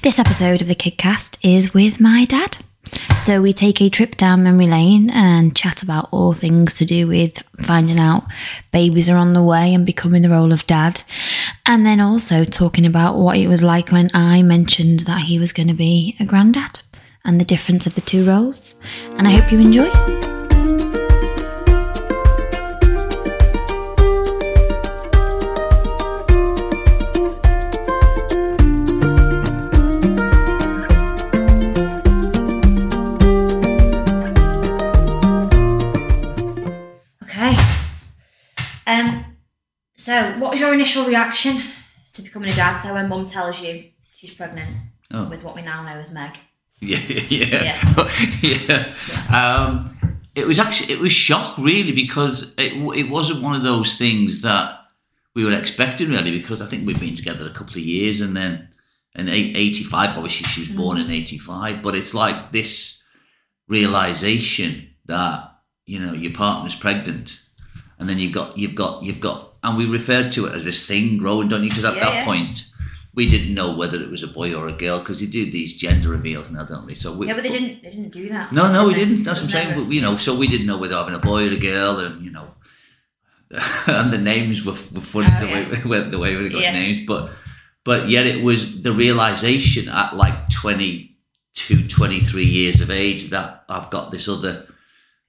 This episode of the Kidcast is with my dad. So we take a trip down memory lane and chat about all things to do with finding out babies are on the way and becoming the role of dad. And then also talking about what it was like when I mentioned that he was going to be a granddad and the difference of the two roles. And I hope you enjoy. So, what was your initial reaction to becoming a dad? So, when Mum tells you she's pregnant Oh. with what we now know as Meg. Yeah, yeah, yeah. Um, it was actually it was shock really because it it wasn't one of those things that we were expecting really because I think we've been together a couple of years and then in 85 obviously she was born in 85 but it's like this realization that you know your partner's pregnant and then you've got you've got you've got and we referred to it as this thing growing don't you because at Yeah, that yeah. point we didn't know whether it was a boy or a girl because they do these gender reveals now don't they so we, Yeah, but they didn't. They didn't do that. no, no, we didn't. That's what I'm saying. But, you know, so we didn't know whether having a boy or a girl, and you know, and the names were, were funny Oh, the, yeah. way, the way they got Yeah. named. But but yet it was the realization at like 22, 23 years of age that I've got this other.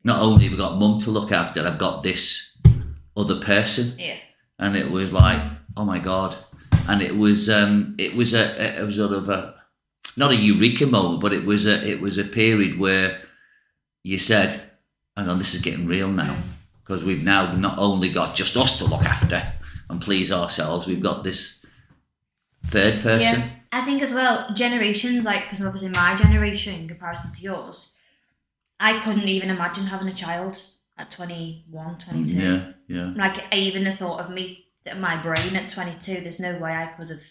Not only have I got mum to look after, I've got this other person Yeah. and it was like, oh my god! And it was, um, it was a, it was sort of a, not a eureka moment, but it was a, it was a period where you said, hang on, this is getting real now, because we've now not only got just us to look after and please ourselves, we've got this third person. Yeah, I think as well, generations, like, because obviously my generation in comparison to yours, I couldn't even imagine having a child at 21, mm, 22. Yeah, yeah. Like, even the thought of me, my brain at 22, there's no way I could have.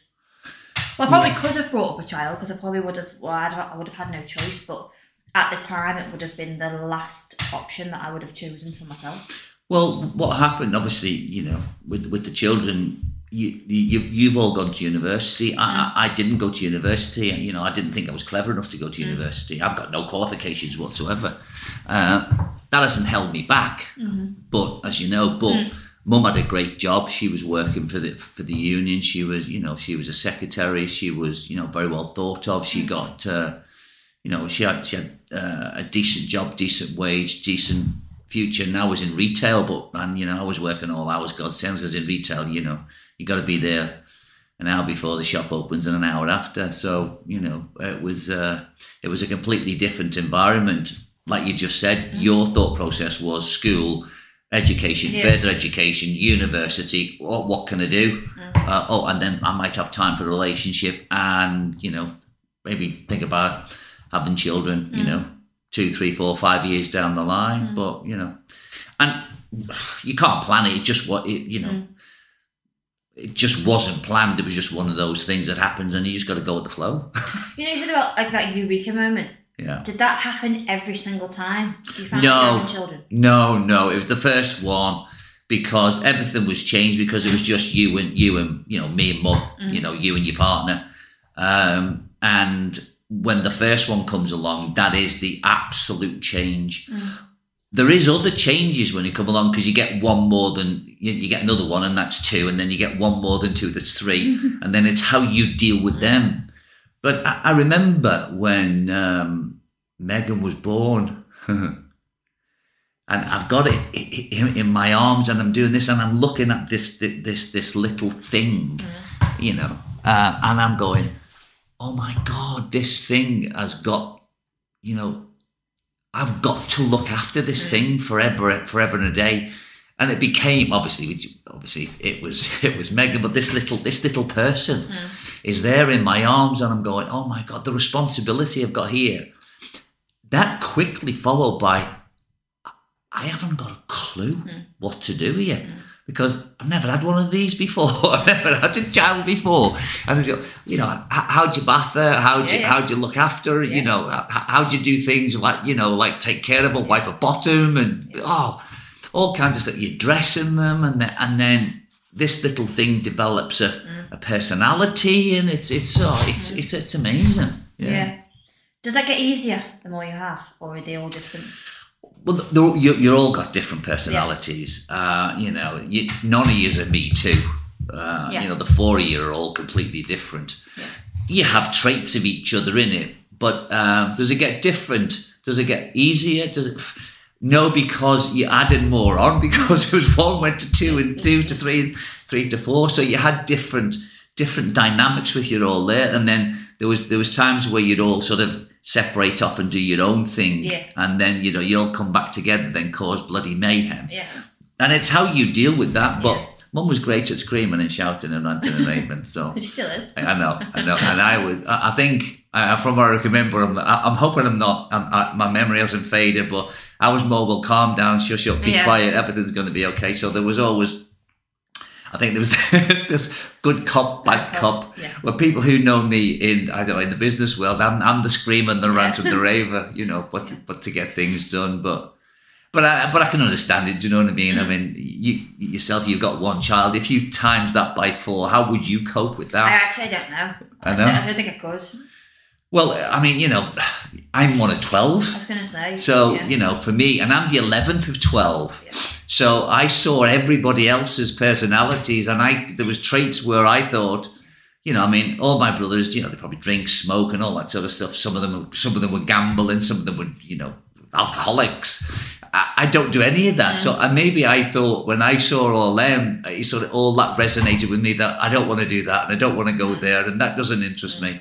Well, I probably could have brought up a child because I probably would have, well, I'd, I would have had no choice, but at the time it would have been the last option that I would have chosen for myself. Well, what happened, obviously, you know, with with the children, you, you you've all gone to university. I, I, I didn't go to university, you know, I didn't think I was clever enough to go to university. I've got no qualifications whatsoever. Uh, that hasn't held me back. But as you know, but mum had a great job. She was working for the for the union. She was, you know, she was a secretary. She was, you know, very well thought of. She got. Uh, you know, she had she had uh, a decent job, decent wage, decent future. Now I was in retail, but and you know I was working all hours. God sends because in retail, you know, you got to be there an hour before the shop opens and an hour after. So you know, it was uh, it was a completely different environment. Like you just said, mm-hmm. your thought process was school. Education, Yeah. further education, university. What, what can I do? Mm-hmm. Uh, oh, and then I might have time for a relationship, and you know, maybe think about having children, you mm-hmm. know, two, three, four, five years down the line. But you know, and you can't plan it. It just what it, you know, it just wasn't planned. It was just one of those things that happens, and you just got to go with the flow. You know, you said about like that eureka moment. yeah. Did that happen every single time you found No. children? No, no, it was the first one because everything was changed because it was just you and you and you know me and mum, you know you and your partner, um, and when the first one comes along, that is the absolute change. There is other changes when you come along because you get one more than you, you get another one, and that's two, and then you get one more than two, that's three, and then it's how you deal with them. But I, I remember when um, Megan was born. and I've got it in, in my arms, and I'm doing this, and I'm looking at this this this little thing, you know, uh, and I'm going, oh my god, this thing has got, you know, I've got to look after this thing forever, forever and a day, and it became obviously, obviously it was it was Megan, but this little this little person hmm. is there in my arms, and I'm going, oh my god, the responsibility I've got here. That quickly followed by I haven't got a clue hmm. what to do here hmm. because I've never had one of these before. I've never had a child before. And you know, know, how'd you bath her? How'd you Yeah, yeah. how'd you look after her? Yeah. You know, how'd you do things like you know, like take care of her, wipe her bottom, and oh, all kinds of stuff. You're dressing them, and then and then this little thing develops a, a personality, and it's it's oh, it's it's it's amazing. Yeah. Does that get easier the more you have, or are they all different? Well, you you all got different personalities. Uh, you know, you, none of you are me too. Uh, Yeah. You know, the four of you are all completely different. Yeah. You have traits of each other in it, but um, does it get different? Does it get easier? Does it? No, because you added more on because it was one went to two and two to three, three to four. So you had different different dynamics with you all there, and then there was there was times where you'd all sort of separate off and do your own thing, Yeah. and then you know you'll come back together, then cause bloody mayhem, Yeah. and it's how you deal with that. But Yeah. Mum was great at screaming and shouting and ranting and raving, so. Which still is. I know, I know, and I was. I I think uh, from what I remember, I'm, I'm hoping I'm not. I'm, I, my memory hasn't faded, but I was well, calm down, shush up, be Yeah. quiet, everything's going to be okay. So there was always. I think there was this good cop, bad Bad cop. cop, yeah. Well, people who know me in I don't know in the business world, I'm, I'm the screamer, and the rant, and the raver, you know, but but to get things done, but. But I, but I can understand it. Do you know what I mean? I Mm. mean, you yourself, you've got one child. If you times that by four, how would you cope with that? I actually don't know. I know. don't, I don't think I could. Well, I mean, you know, I'm one of 12. I was going to say. So, yeah. you know, for me, and I'm the 11th of 12. Yeah. So I saw everybody else's personalities, and I there was traits where I thought, you know, I mean, all my brothers, you know, they probably drink, smoke, and all that sort of stuff. Some of them, some of them were gambling, some of them were, you know, alcoholics. I, I don't do any of that. So uh, maybe I thought when I saw all them, uh, sort of all that resonated with me that I don't want to do that, and I don't want to go there, and that doesn't interest me.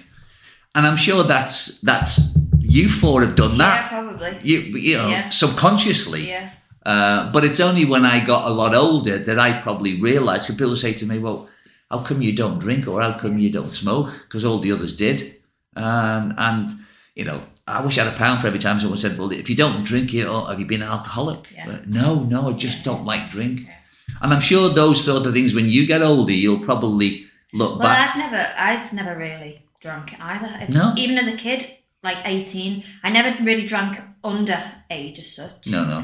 And I'm sure that's that's you four have done that. Yeah, probably. You you know Yeah. subconsciously. Yeah. Uh, but it's only when I got a lot older that I probably realised. Because people say to me, "Well, how come you don't drink, or how come you don't smoke?" Because all the others did. Um, and you know, I wish I had a pound for every time someone said, "Well, if you don't drink it, or have you been an alcoholic?" Yeah. Uh, no, no, I just don't like drink. And I'm sure those sort of things, when you get older, you'll probably look Well, back. I've never, I've never really drunk either. If- No? Even as a kid, like eighteen, I never really drank under age as such. No, no,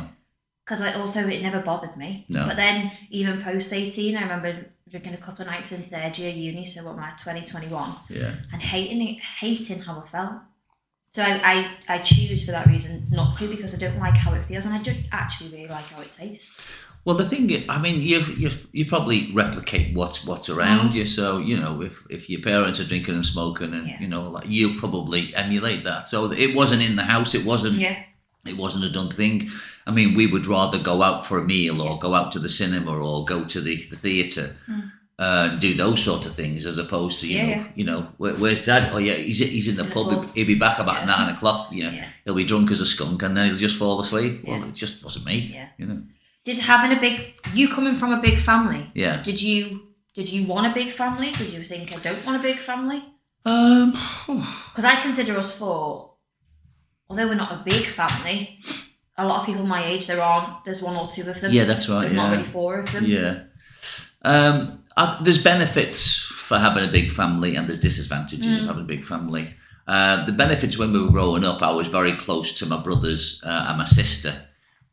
Because I also it never bothered me. No. But then even post eighteen, I remember drinking a couple of nights in third year uni, so what am I, twenty twenty one, yeah. and hating it, hating how I felt. So I, I, I choose for that reason not to because I don't like how it feels, and I don't actually really like how it tastes. Well, the thing, is, I mean, you you you probably replicate what's what's around you. So you know, if if your parents are drinking and smoking, and Yeah. you know, like you'll probably emulate that. So it wasn't in the house. It wasn't. Yeah. It wasn't a done thing. I mean, we would rather go out for a meal or go out to the cinema or go to the, the theatre uh, and do those sort of things as opposed to, you. Yeah, know, yeah. you know, Where, where's dad? Oh, yeah, he's, he's in the In the pub. pub. He'll be back about Yeah. nine o'clock. You know, Yeah. He'll be drunk as a skunk and then he'll just fall asleep. Well, it just wasn't me. Yeah. You know? Did having a big you coming from a big family? Yeah. Did you did you want a big family? Did you think I don't want a big family? Um, Because I consider us four, although we're not a big family, a lot of people my age there aren't. There's one or two of them. yeah, that's right. There's yeah. not really four of them. Yeah. Um, uh, there's benefits for having a big family and there's disadvantages Mm. of having a big family. Uh, the benefits when we were growing up, I was very close to my brothers uh, and my sister.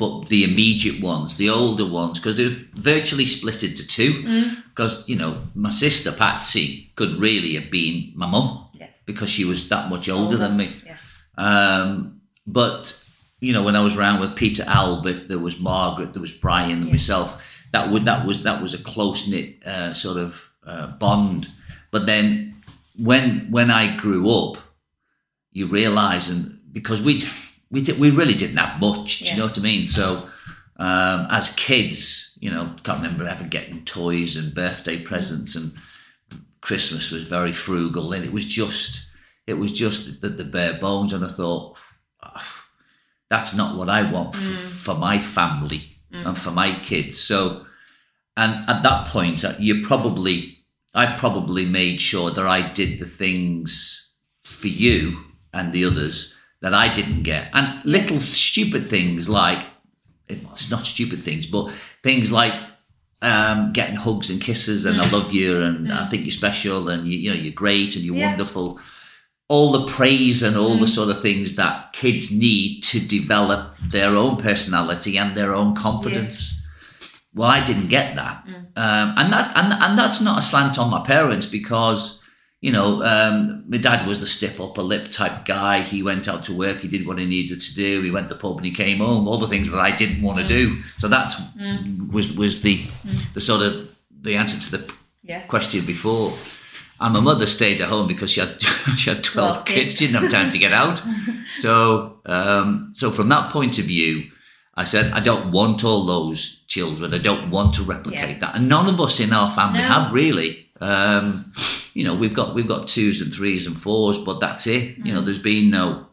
But the immediate ones, the older ones, because they were virtually split into two. Mm. Because, you know, my sister Patsy could really have been my mum Yeah. because she was that much older than me. Yeah. Um, but you know, when I was around with Peter Albert, there was Margaret, there was Brian, and Yeah. myself. That would that was that was a close knit uh, sort of uh, bond. But then when when I grew up, you realise, and because we we did, we really didn't have much. Do Yeah. you know what I mean? So um, as kids, you know, can't remember ever getting toys and birthday presents, and Christmas was very frugal, and it was just it was just the, the bare bones. And I thought, "Ah, that's not what I want f- for my family and for my kids. So, and at that point, uh, you probably, I probably made sure that I did the things for you and the others that I didn't get, and little stupid things like it's not stupid things, but things like um, getting hugs and kisses and I love you and I think you're special and you, you know you're great and you're Yeah. wonderful. All the praise and all the sort of things that kids need to develop their own personality and their own confidence. well, I didn't get that, um, and that and and that's not a slant on my parents because. You know, um, my dad was the stiff upper lip type guy. He went out to work. He did what he needed to do. He went to the pub and he came home. All the things that I didn't want to do. So that's was was the the sort of the answer to the Yeah. question before. And my mother stayed at home because she had she had twelve, 12 kids. kids. She didn't have time to get out. so um, so from that point of view, I said I don't want all those children. I don't want to replicate Yeah. that. And none of us in our family No. have really. Um, you know, we've got we've got twos and threes and fours, but that's it. You Mm. know, there's been no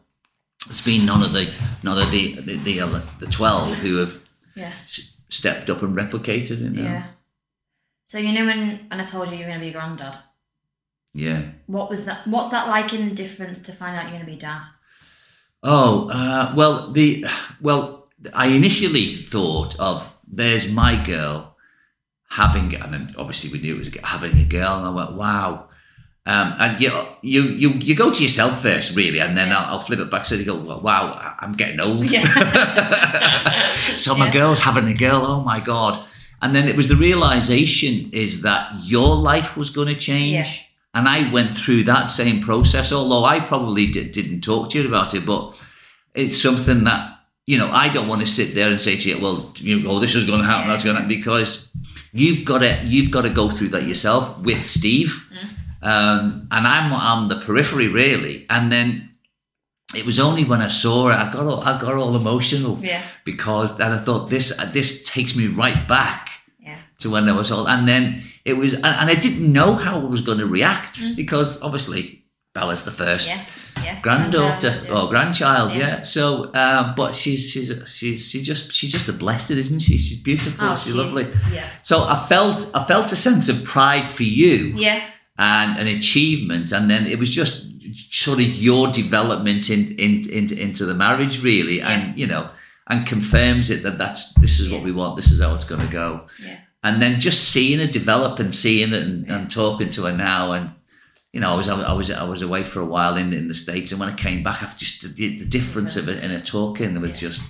there's been none of the none of the the the, uh, the twelve who have Yeah. s- stepped up and replicated it. Yeah. So you know when when I told you you were going to be granddad, yeah. what was that? What's that like in difference to find out you're going to be dad? Oh uh, well, the well, I initially thought of there's my girl having, and then obviously we knew it was having a girl, and I went, wow. Um, and you, you you you go to yourself first, really, and then I'll, I'll flip it back. So you go, well, wow, I'm getting old. so my Yeah. girl's having a girl. Oh my god! And then it was the realization is that your life was going to change. Yeah. And I went through that same process, although I probably did, didn't talk to you about it, but it's something that, you know, I don't want to sit there and say to you, well, you know, oh, this is going to happen, that's going to happen, because you've got to, you've got to go through that yourself with Steve. Um, and I'm on the periphery really. And then it was only when I saw it, I got all, I got all emotional Yeah. because then I thought this, this takes me right back Yeah. to when I was old. And then it was, and, and I didn't know how I was going to react because obviously Bella's the first. Yeah. Yeah. granddaughter Grandchild, or grandchild, yeah. Yeah. So, uh, but she's she's she's she just she's just a blessed, isn't she? She's beautiful. Oh, she's, lovely. Yeah. So I felt I felt a sense of pride for you Yeah. and an achievement, and then it was just sort of your development in, in, in into the marriage, really, and you know, and confirms it that that's this is what we want. This is how it's going to go Yeah. and then just seeing her develop and seeing it and, and talking to her now and you know I was I was I was away for a while in in the states and when I came back after just the, the difference of it in her talking was just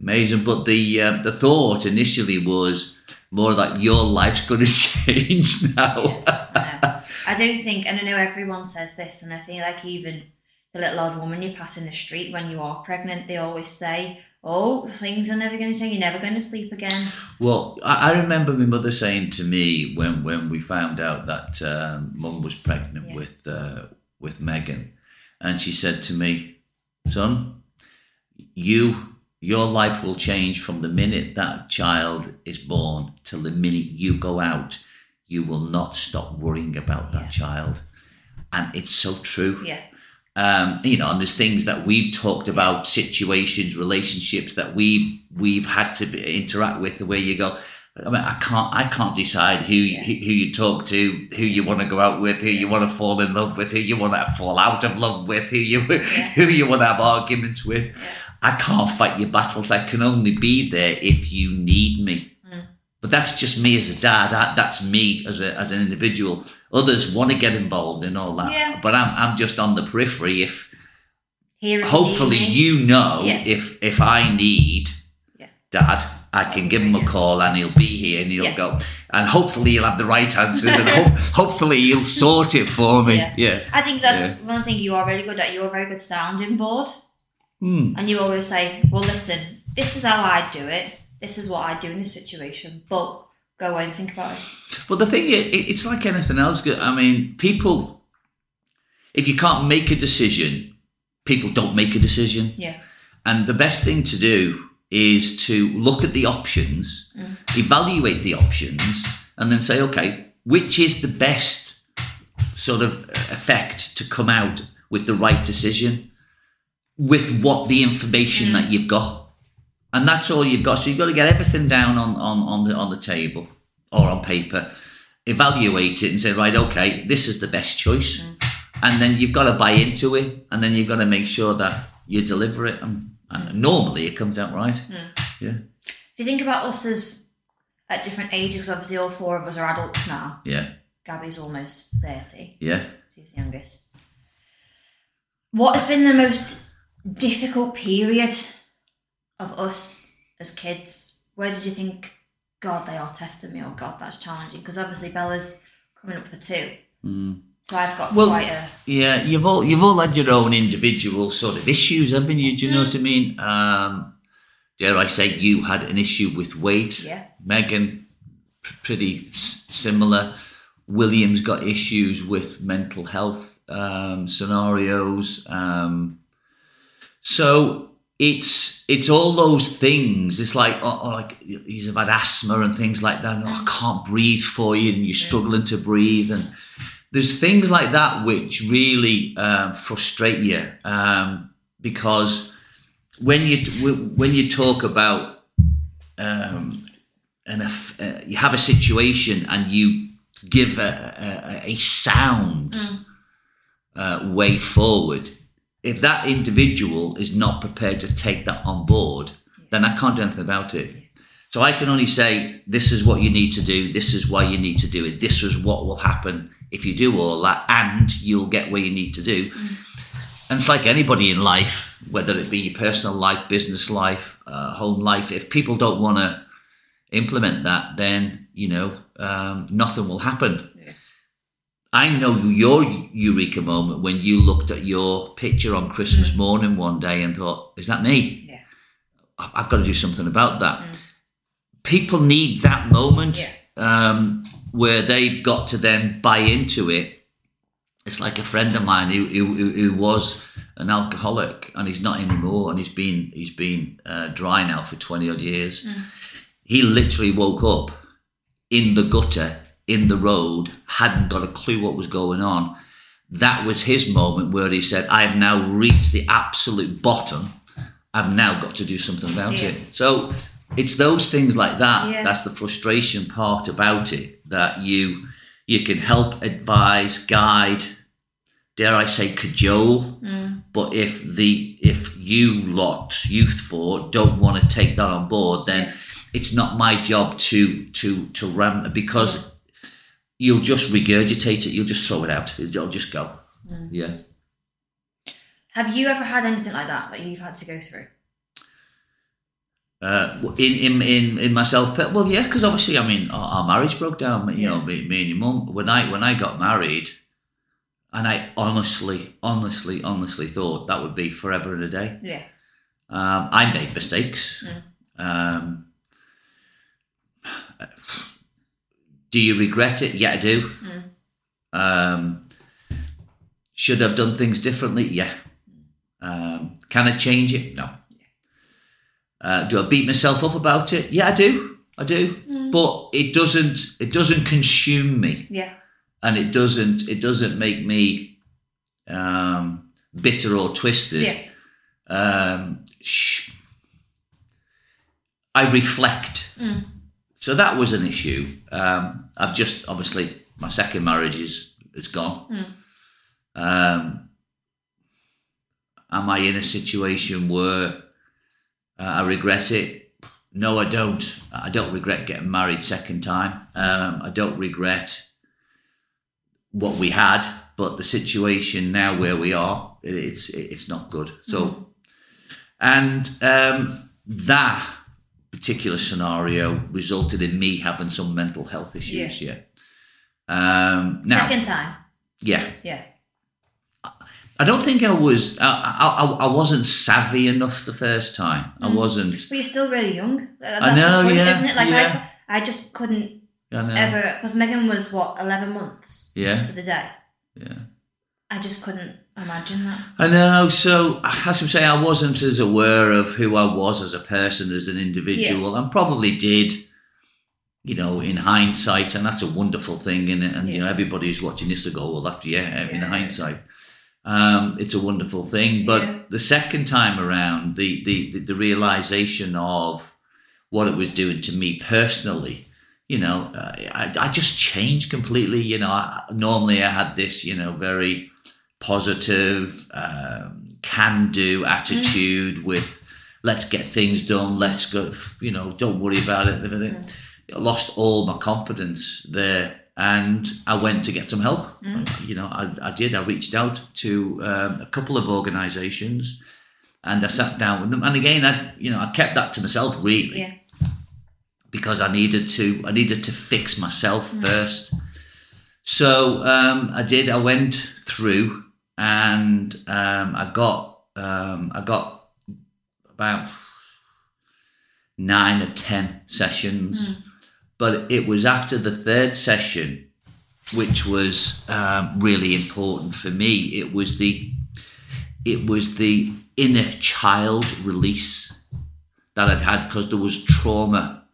amazing. But the uh, the thought initially was more that your life's going to change now. I know. I don't think, and I know everyone says this, and I feel like even the little old woman you pass in the street when you are pregnant, they always say, "Oh, things are never going to change. You're never going to sleep again." Well, I, I remember my mother saying to me when, when we found out that um, mum was pregnant Yeah. with uh, with Megan, and she said to me, "Son, you your life will change from the minute that child is born till the minute you go out. You will not stop worrying about that Yeah. child." And it's so true Yeah. Um, you know, and there's things that we've talked about, situations, relationships that we've we've had to be, interact with. Where you go, I mean, I can't I can't decide who you who you talk to, who you want to go out with, who you want to fall in love with, who you want to fall out of love with, who you who you want to have arguments with. I can't fight your battles. I can only be there if you need me. But that's just me as a dad. That, that's me as a as an individual. Others want to get involved in all that, Yeah. but I'm I'm just on the periphery. If if hopefully me. you know Yeah. if if I need Yeah. dad, I can give him a call and he'll be here and he'll go and hopefully he'll have the right answers and hope, hopefully he'll sort it for me. Yeah. I think that's one thing you are very good at. You're a very good sounding board, Hmm. and you always say, "Well, listen, this is how I do it. This is what I do in this situation." But go away and think about it. Well, the thing is, it's like anything else. I mean, people, if you can't make a decision, people don't make a decision. Yeah. And the best thing to do is to look at the options, mm. evaluate the options, and then say, okay, which is the best sort of effect to come out with the right decision with what the information mm. that you've got. And that's all you've got. So you've got to get everything down on, on, on the on the table or on paper, evaluate it and say, right, okay, this is the best choice. Mm-hmm. And then you've got to buy into it and then you've got to make sure that you deliver it and, and normally it comes out right. Mm. Yeah. If you think about us as at different ages, obviously all four of us are adults now. Yeah. Gabby's almost thirty. Yeah. She's the youngest. What has been the most difficult period of us as kids? Where did you think God, they are testing me, or God, that's challenging. Because obviously Bella's coming up for two. Mm. So I've got Well- quite a. Yeah, you've all you've all had your own individual sort of issues, haven't you? Do you know what I mean? Um, dare I say you had an issue with weight? Yeah. Megan, p- pretty s- similar. William's got issues with mental health um, scenarios. Um, so it's it's all those things. It's like oh, oh, like you've had asthma and things like that. and, oh, I can't breathe for you, and you're struggling to breathe, and there's things like that which really um, frustrate you um, because when you when you talk about um, and if uh, you have a situation and you give a, a, a sound uh, way forward, if that individual is not prepared to take that on board, then I can't do anything about it. So I can only say, this is what you need to do, this is why you need to do it, this is what will happen if you do all that, and you'll get where you need to do. And it's like anybody in life, whether it be your personal life, business life, uh, home life, if people don't want to implement that, then, you know, um, nothing will happen. I know your eureka moment when you looked at your picture on Christmas morning one day and thought, is that me? Yeah. I've got to do something about that. People need that moment Yeah. um, where they've got to then buy into it. It's like a friend of mine who, who, who- who was an alcoholic and he's not anymore, and he's been he's been uh, dry now for twenty odd years. He literally woke up in the gutter, in the road, hadn't got a clue what was going on. That was his moment where he said, I have now reached the absolute bottom. I've now got to do something about Yeah. it. So it's those things like that. Yeah. That's the frustration part about it that you you can help, advise, guide, dare I say, cajole. Mm. But if the if you lot, youth for, don't want to take that on board, then it's not my job to to to ram because you'll just regurgitate it. You'll just throw it out. It'll just go. Yeah. Have you ever had anything like that that you've had to go through? Uh, in, in in in myself, well, yeah, because obviously, I mean, our, our marriage broke down. You know, me, me and your mum. When I when I got married, and I honestly, honestly, honestly thought that would be forever and a day. Yeah. Um, I made mistakes. Um, do you regret it? Yeah, I do. Um, should I have done things differently? Yeah. Um, can I change it? No. Uh, do I beat myself up about it? Yeah, I do. I do. But it doesn't. It doesn't consume me Yeah. and it doesn't it doesn't make me um, bitter or twisted. Yeah. Um, sh- I reflect. So that was an issue. Um, I've just obviously my second marriage is is gone. Um, am I in a situation where uh, I regret it? No, I don't. I don't regret getting married second time. Um, I don't regret what we had, but the situation now where we are, it, it's it's not good. So, and um, that particular scenario resulted in me having some mental health issues. Yeah. Um, now, Second time. yeah, Yeah. I don't think I was. I, I, I- wasn't savvy enough the first time. I wasn't. But you're still really young. I know, point, yeah, Isn't it? Like yeah. I, I just couldn't ever because Megan was what eleven months. Yeah. To the day. Yeah. I just couldn't imagine that. I know. So, as I'm saying, I wasn't as aware of who I was as a person, as an individual, and probably did, you know, in hindsight, and that's a wonderful thing, in it. And you know, Yeah. everybody who's watching this will go, "Well, that's yeah." In Yeah. hindsight, um, it's a wonderful thing. But Yeah. the second time around, the, the the the realization of what it was doing to me personally. You know, uh, I, I just changed completely. You know, I, normally I had this, you know, very positive, um, can do attitude with let's get things done, let's go, you know, don't worry about it. Everything. I lost all my confidence there. And I went to get some help. You know, I, I did. I reached out to um, a couple of organisations, and I sat down with them. And again, I, you know, I kept that to myself really Yeah. because I needed to I needed to fix myself first. So um, I did. I went through and um, I got um, I got about nine or ten sessions, but it was after the third session, which was um, really important for me. It was the it was the inner child release that I'd had because there was trauma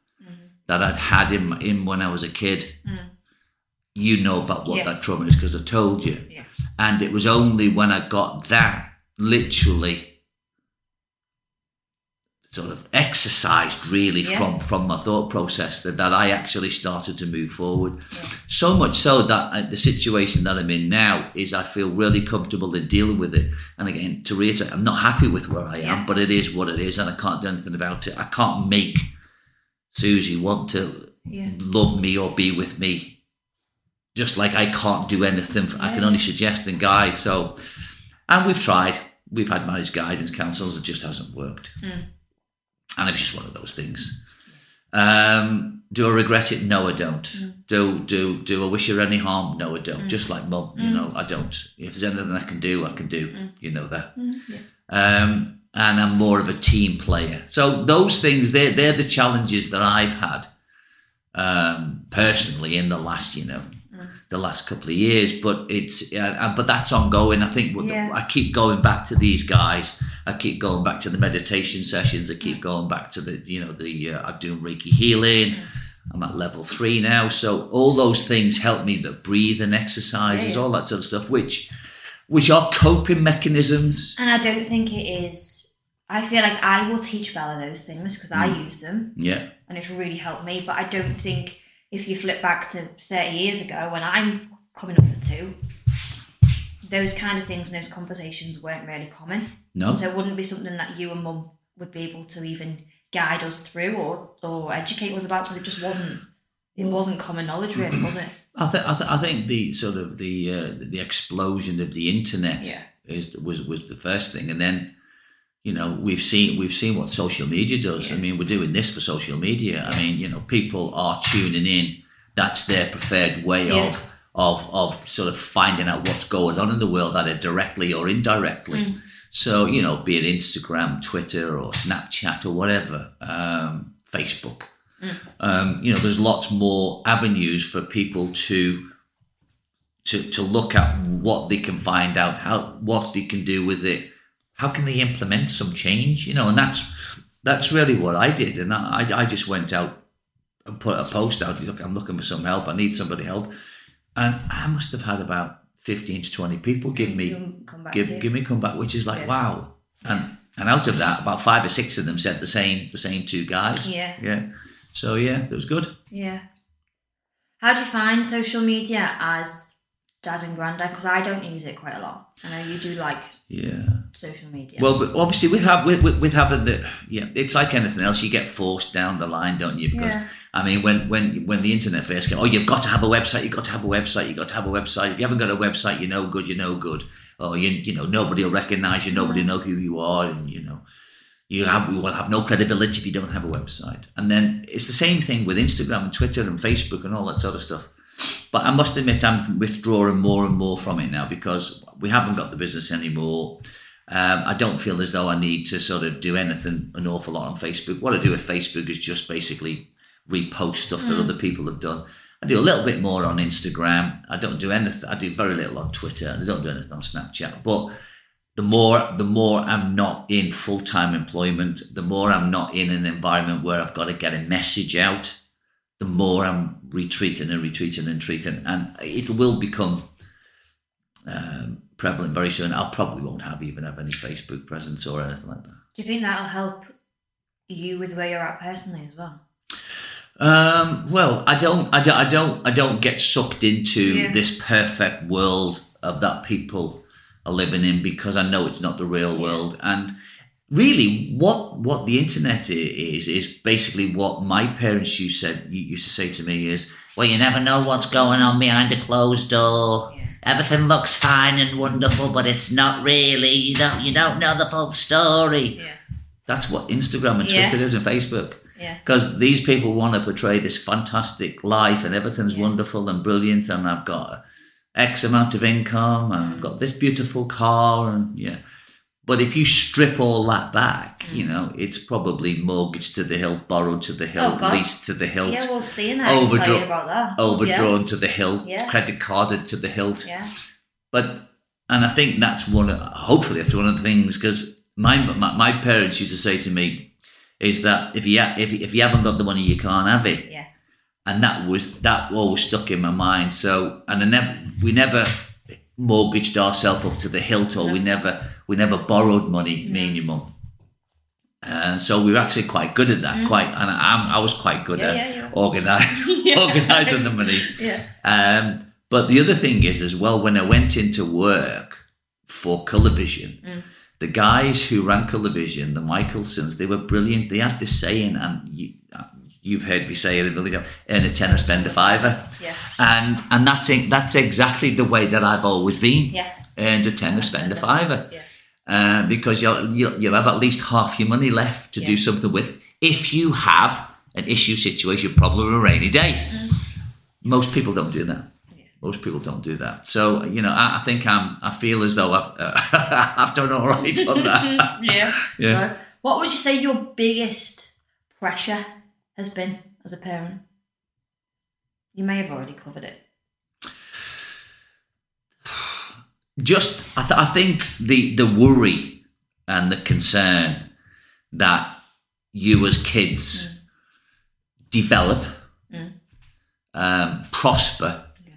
that I'd had in, in when I was a kid. You know about what Yeah. that trauma is because I told you. Yeah. And it was only when I got that literally sort of exercised really Yeah. from from my thought process that, that I actually started to move forward. So much so that uh, the situation that I'm in now is I feel really comfortable in dealing with it. And again, to reiterate, I'm not happy with where I am, Yeah. but it is what it is, and I can't do anything about it. I can't make Susie want to Yeah. love me or be with me. Just like I can't do anything, for, I can only suggest and guide. So, and we've tried. We've had marriage guidance counsels. It just hasn't worked. Mm. And it's just one of those things. Um, do I regret it? No, I don't. Mm. Do do do I wish her any harm? No, I don't. Just like mum, you Mm. know, I don't. If there's anything I can do, I can do. You know that. Yeah. Um, and I'm more of a team player. So those things, they're they're the challenges that I've had um, personally in the last, you know, the last couple of years. But it's uh, uh, but that's ongoing. I think Yeah. I keep going back to these guys. I keep going back to the meditation sessions. I keep going back to the you know the uh, I'm doing Reiki healing. I'm at level three now, so all those things help me to breathe and exercises, Yeah, all that sort of stuff, which which are coping mechanisms. And I don't think it is. I feel like I will teach Bella those things because I Mm. use them Yeah, and it's really helped me. But I don't think if you flip back to 30 years ago when I'm coming up for two, those kind of things and those conversations weren't really common. no, So it wouldn't be something that you and mum would be able to even guide us through or, or educate us about because it just wasn't. It wasn't common knowledge, really, was it? I, th- I, th- I think the sort of the uh, the explosion of the internet Yeah. is was was the first thing, and then you know we've seen we've seen what social media does. I mean, we're doing this for social media. I mean, you know, people are tuning in. That's their preferred way Yeah. of of of sort of finding out what's going on in the world, either directly or indirectly. Mm. So you know, be it Instagram, Twitter, or Snapchat, or whatever, um, Facebook. Um, you know, there's lots more avenues for people to to to look at what they can find out, how what they can do with it, how can they implement some change, you know, and that's that's really what I did, and I I just went out and put a post out. Look, I'm looking for some help. I need somebody help, and I must have had about fifteen to twenty people give me come back give give me comeback, which is like Yeah. wow, and and out of that, about five or six of them said the same the same two guys. Yeah. yeah. So yeah, it was good. Yeah. How do you find social media as dad and granddad? Because I don't use it quite a lot. I know you do like Yeah. social media. Well, but obviously, with, have, with, with, with having the yeah, it's like anything else. You get forced down the line, don't you? Because Yeah. I mean, when when when the internet first came, oh, you've got to have a website. You've got to have a website. You've got to have a website. If you haven't got a website, you're no good. You're no good. Or you you know nobody will recognize you. Nobody will know who you are, and you know you have you will have no credibility if you don't have a website. And then it's the same thing with Instagram and Twitter and Facebook and all that sort of stuff. But I must admit, I'm withdrawing more and more from it now because we haven't got the business anymore. Um, I don't feel as though I need to sort of do anything an awful lot on Facebook. What I do with Facebook is just basically repost stuff that other people have done. I do a little bit more on Instagram. I don't do anything. I do very little on Twitter. and I don't do anything on Snapchat. But the more the more I'm not in full time employment, the more I'm not in an environment where I've got to get a message out, the more I'm retreating and retreating and retreating, and it will become um, prevalent very soon. I probably won't have even have any Facebook presence or anything like that. do you think that'll help you with where you're at personally as well? Um, well, I don't, I don't, I don't, I don't get sucked into Yeah. this perfect world of that people are living in because I know it's not the real world. And really, what what the internet is is basically what my parents used said used to say to me is, "Well, you never know what's going on behind a closed door." Yeah. Everything looks fine and wonderful, but it's not really. You don't you don't know the full story. Yeah. That's what Instagram and Yeah. Twitter is and Facebook. Yeah. Because these people want to portray this fantastic life and everything's Yeah. wonderful and brilliant, and I've got X amount of income and I've got this beautiful car, and yeah. But if you strip all that back, you Mm. know, it's probably mortgage to the hilt, borrowed to the hilt, Oh, leased to the hilt, Yeah, well, I can tell you about that. overdrawn to the hilt, Yeah. credit carded to the hilt. Yeah. But and I think that's one. Of, hopefully, that's one of the things because my, my my parents used to say to me is that if you ha- if if you haven't got the money, you can't have it. Yeah. And that was that always stuck in my mind. So and I never we never mortgaged ourselves up to the hilt, or we never we never borrowed money. Me and your mum. And so we were actually quite good at that. Quite, and I, I was quite good Mm. Yeah, at yeah, yeah. organize, Yeah. organising the money. Yeah. Um, but the other thing is, as well, when I went into work for Colourvision, Mm. the guys who ran Colourvision, the Michaelsons, they were brilliant. They had this saying, and you, you've heard me say it a million times: "Earn a tenner, spend a fiver." Yeah. And and that's that's exactly the way that I've always been. Yeah. Earned a tenner, spend a fiver. Yeah. Uh, because you'll, you'll you'll have at least half your money left to do something with if you have an issue, situation, problem, or a rainy day. Most people don't do that. Mm. Yeah. Most people don't do that. So you know, I, I think I'm. I feel as though I've uh, I've done all right on that. yeah. Yeah. Right. What would you say your biggest pressure has been as a parent? You may have already covered it. Just, I, th- I think the the worry and the concern that you as kids develop, Mm. um, prosper, Yeah.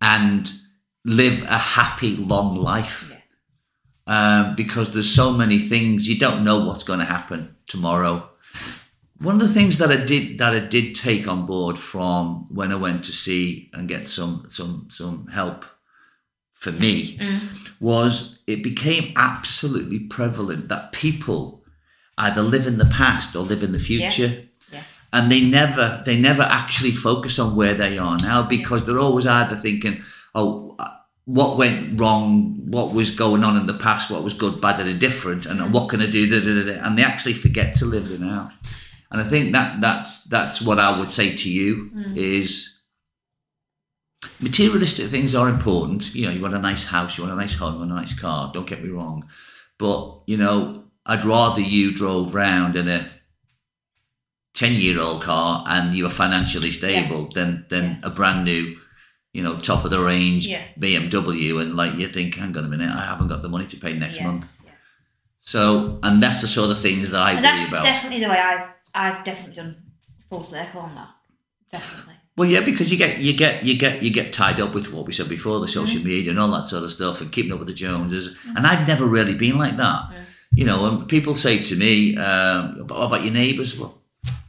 and live a happy long life. Yeah. um, because there's so many things you don't know what's going to happen tomorrow. One of the things that I did that I did take on board from when I went to see and get some some some help for me mm. was it became absolutely prevalent that people either live in the past or live in the future. Yeah. and they never they never actually focus on where they are now because they're always either thinking oh uh, what went wrong what was going on in the past what was good bad and indifferent and mm. what can i do da, da, da, and they actually forget to live the now and i think that that's that's what i would say to you mm. is materialistic things are important you know you want a nice house you want a nice home you want a nice car don't get me wrong but you know i'd rather you drove round in a 10 year old car and you were financially stable than than a brand new you know top of the range Yeah. bmw and like you think hang on a minute i haven't got the money to pay next Yeah. month so and that's the sort of things that i And worry that's about definitely the way I've I've definitely done full circle on that. Definitely. Well, yeah, because you get you get you get you get tied up with what we said before, the social Mm-hmm. media and all that sort of stuff, and keeping up with the Joneses. And I've never really been like that. You know, and people say to me, um, "What about your neighbours?" Well,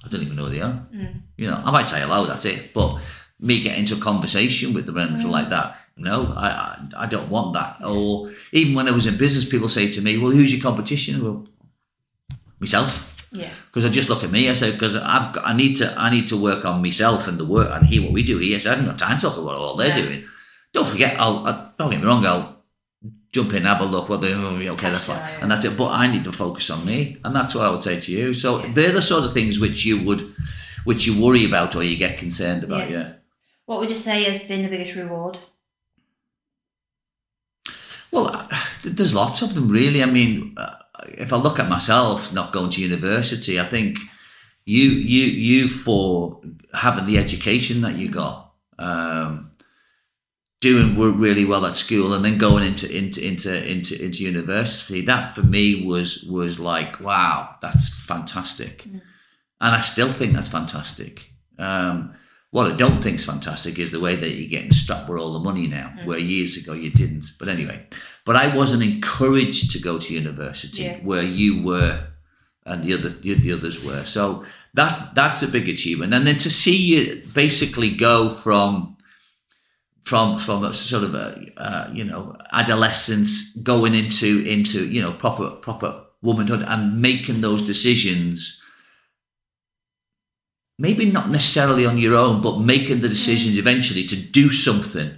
I don't even know who they are. Mm. You know, I might say hello, that's it. But me getting into a conversation with them and anything like that, no, I, I I don't want that. Or even when I was in business, people say to me, "Well, who's your competition?" Well, myself Yeah. because I just look at me. I say because I've got, I need to I need to work on myself and the work and hear what we do here. So I haven't got time to talk about all they're Yeah. doing. Don't forget, I'll I, don't get me wrong. I'll jump in, have a look. What they oh, okay, that's fine, yeah. and that's it. But I need to focus on me, and that's what I would say to you. So they're the sort of things which you would, which you worry about or you get concerned about. Yeah. What would you say has been the biggest reward? Well, there's lots of them, really. I mean, uh, if I look at myself not going to university, I think you you you for having the education that you got, um, doing really well at school, and then going into into into into into university. That for me was was like, wow, that's fantastic, and I still think that's fantastic. Um, what I don't think is fantastic is the way that you're getting strapped with all the money now, where years ago you didn't. But anyway, but I wasn't encouraged to go to university Yeah. where you were and the other the, the others were. So that that's a big achievement. And then to see you basically go from from from a sort of a uh, you know adolescence going into into you know proper proper womanhood and making those decisions maybe not necessarily on your own but making the decisions eventually to do something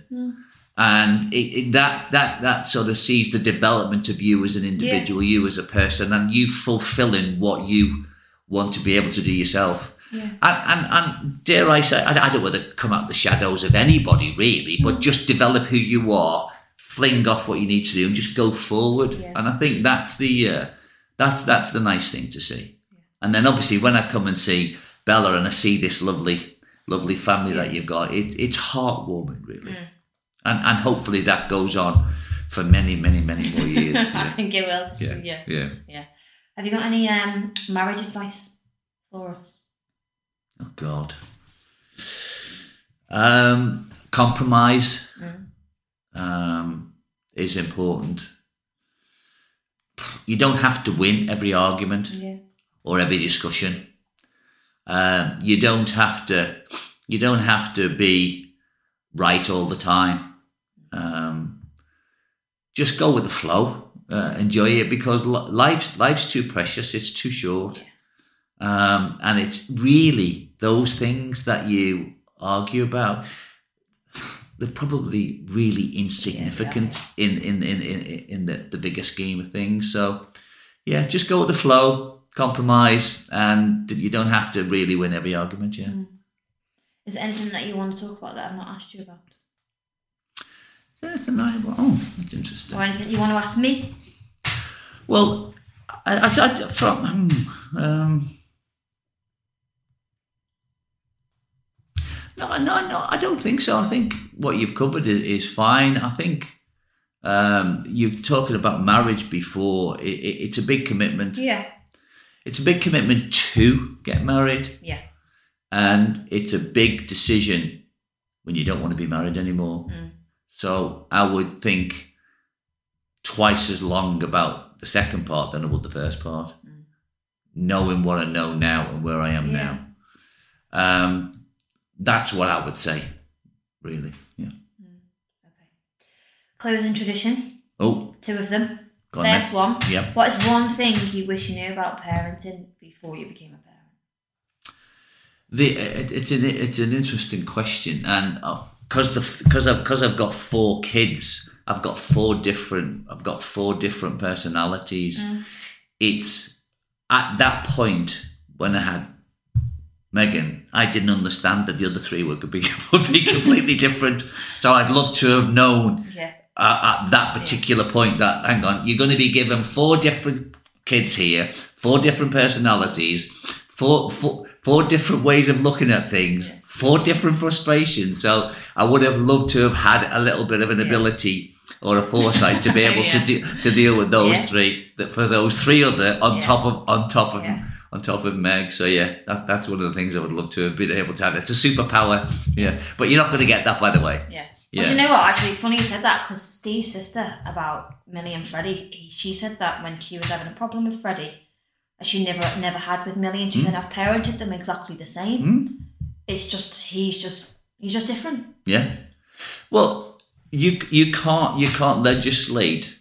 and it, it, that that that sort of sees the development of you as an individual you as a person and you fulfilling what you want to be able to do yourself Yeah. And, and, and dare I say, I, I don't want to come out the shadows of anybody really, but just develop who you are, fling off what you need to do, and just go forward. Yeah. And I think that's the uh, that's that's the nice thing to see. And then obviously when I come and see Bella and I see this lovely lovely family that you've got, it, it's heartwarming really. Mm. And and hopefully that goes on for many many many more years. I think it will. Yeah. yeah. yeah. Yeah. Have you got any um, marriage advice for us? Oh God. Um, compromise Mm. um, is important. You don't have to win every argument Yeah. or every discussion. Um, you don't have to. You don't have to be right all the time. Um, just go with the flow. Uh, enjoy it because life's life's too precious. It's too short, um, and it's really those things that you argue about. They're probably really insignificant in, in, in, in, in the, the bigger scheme of things. So, yeah, just go with the flow, compromise, and you don't have to really win every argument. Yeah. Is there anything that you want to talk about that I've not asked you about? Is there anything I Oh, that's interesting. Or anything you want to ask me? Well, I, I, I from hmm, um, no, no, no. I don't think so. I think what you've covered is, is fine. I think um, you're talking about marriage before. It, it, it's a big commitment. Yeah. It's a big commitment to get married, Yeah. and it's a big decision when you don't want to be married anymore. Mm. So I would think twice as long about the second part than I would the first part. Knowing what I know now and where I am Yeah. now. Um, that's what I would say, really. Yeah. Okay. Closing tradition. Oh, Two of them. Go First then. one. Yep. What is one thing you wish you knew about parenting before you became a parent? The, it, it's an it's an interesting question, and uh, because the because I've because I've got four kids, I've got four different I've got four different personalities. Mm. It's at that point when I had Megan, I didn't understand that the other three would be would be completely different. So I'd love to have known Yeah. Uh, at that particular point that hang on, you're going to be given four different kids here, four different personalities, four four, four different ways of looking at things, four different frustrations. So I would have loved to have had a little bit of an ability or a foresight to be able Yeah. to de- to deal with those Yeah. three. That for those three other on Yeah. top of on top of. Yeah. On top of Meg, so yeah, that's that's one of the things I would love to have been able to have. It's a superpower, yeah. But you're not going to get that, by the way. Yeah. Yeah. Well, do you know what? Actually, funny you said that because Steve's sister about Millie and Freddie, he, she said that when she was having a problem with Freddie, that she never never had with Millie, and she Hmm. said I've parented them exactly the same. It's just he's just he's just different. Yeah. Well, you you can't you can't legislate,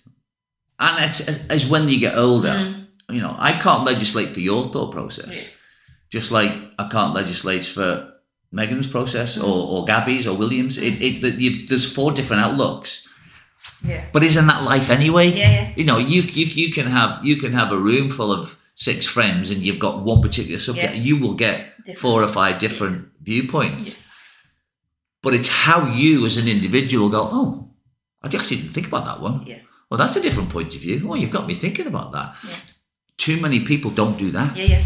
and it's as, as when you get older, you know, I can't legislate for your thought process, just like I can't legislate for Megan's process or, or Gabby's or Williams. It, it there's four different outlooks. Yeah. But isn't that life anyway? Yeah, yeah. You know, you, you you can have you can have a room full of six friends and you've got one particular subject. Yeah. You will get Different. four or five different viewpoints. But it's how you as an individual go, oh, I actually didn't think about that one. Yeah. Well, that's a different point of view. Oh, you've got me thinking about that. Yeah. Too many people don't do that. Yeah, yeah.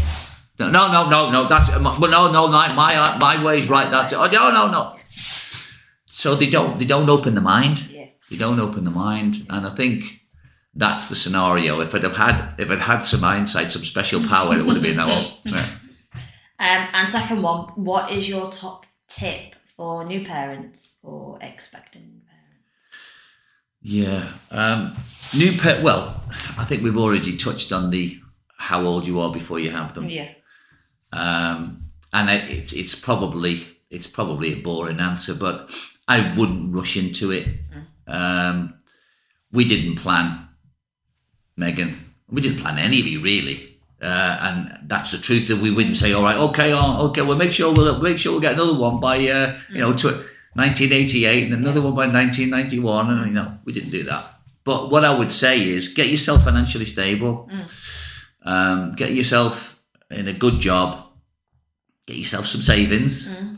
No, no, no, no. That's well, no, no. My my my way's right. That's it. Oh, no, no, no. So they don't they don't open the mind. Yeah. They don't open the mind, and I think that's the scenario. If it have had if it had some hindsight, some special power, it would have been oh, yeah. Um, and second one, what is your top tip for new parents or expecting parents? Yeah. Um, new pet. Well, I think we've already touched on the how old you are before you have them. Yeah. Um, and it, it, it's probably it's probably a boring answer, but I wouldn't rush into it. Um, we didn't plan Megan. We didn't plan any of you really, uh, and that's the truth. That we wouldn't say, "All right, okay, oh, okay, we'll make sure we'll make sure we'll get another one by uh, you know to 1988 and another one by 1991." And you know, we didn't do that. But what I would say is, get yourself financially stable. Um, get yourself in a good job get yourself some savings. Mm.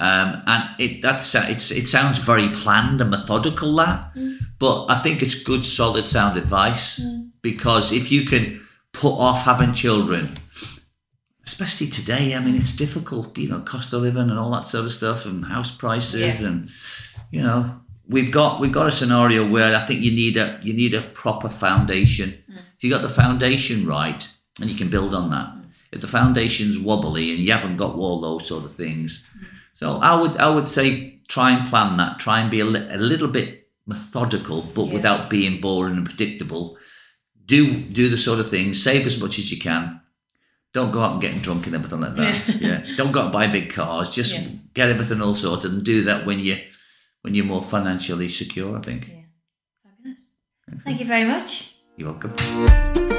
Um, and it that's it's it sounds very planned and methodical that, mm. but I think it's good, solid, sound advice mm. because if you can put off having children, especially today, I mean, it's difficult, you know, cost of living and all that sort of stuff, and house prices, Yeah. and you know, we've got we've got a scenario where I think you need a you need a proper foundation. If you got the foundation right, and you can build on that. If the foundation's wobbly and you haven't got all those sort of things, so I would I would say try and plan that. Try and be a, li- a little bit methodical, but Yeah. without being boring and predictable. Do do the sort of things. Save as much as you can. Don't go out and getting drunk and everything like that. Yeah. Don't go out and buy big cars. Just Yeah. get everything all sorted and do that when you when you're more financially secure. I think. Fabulous. Thank you very much. You're welcome.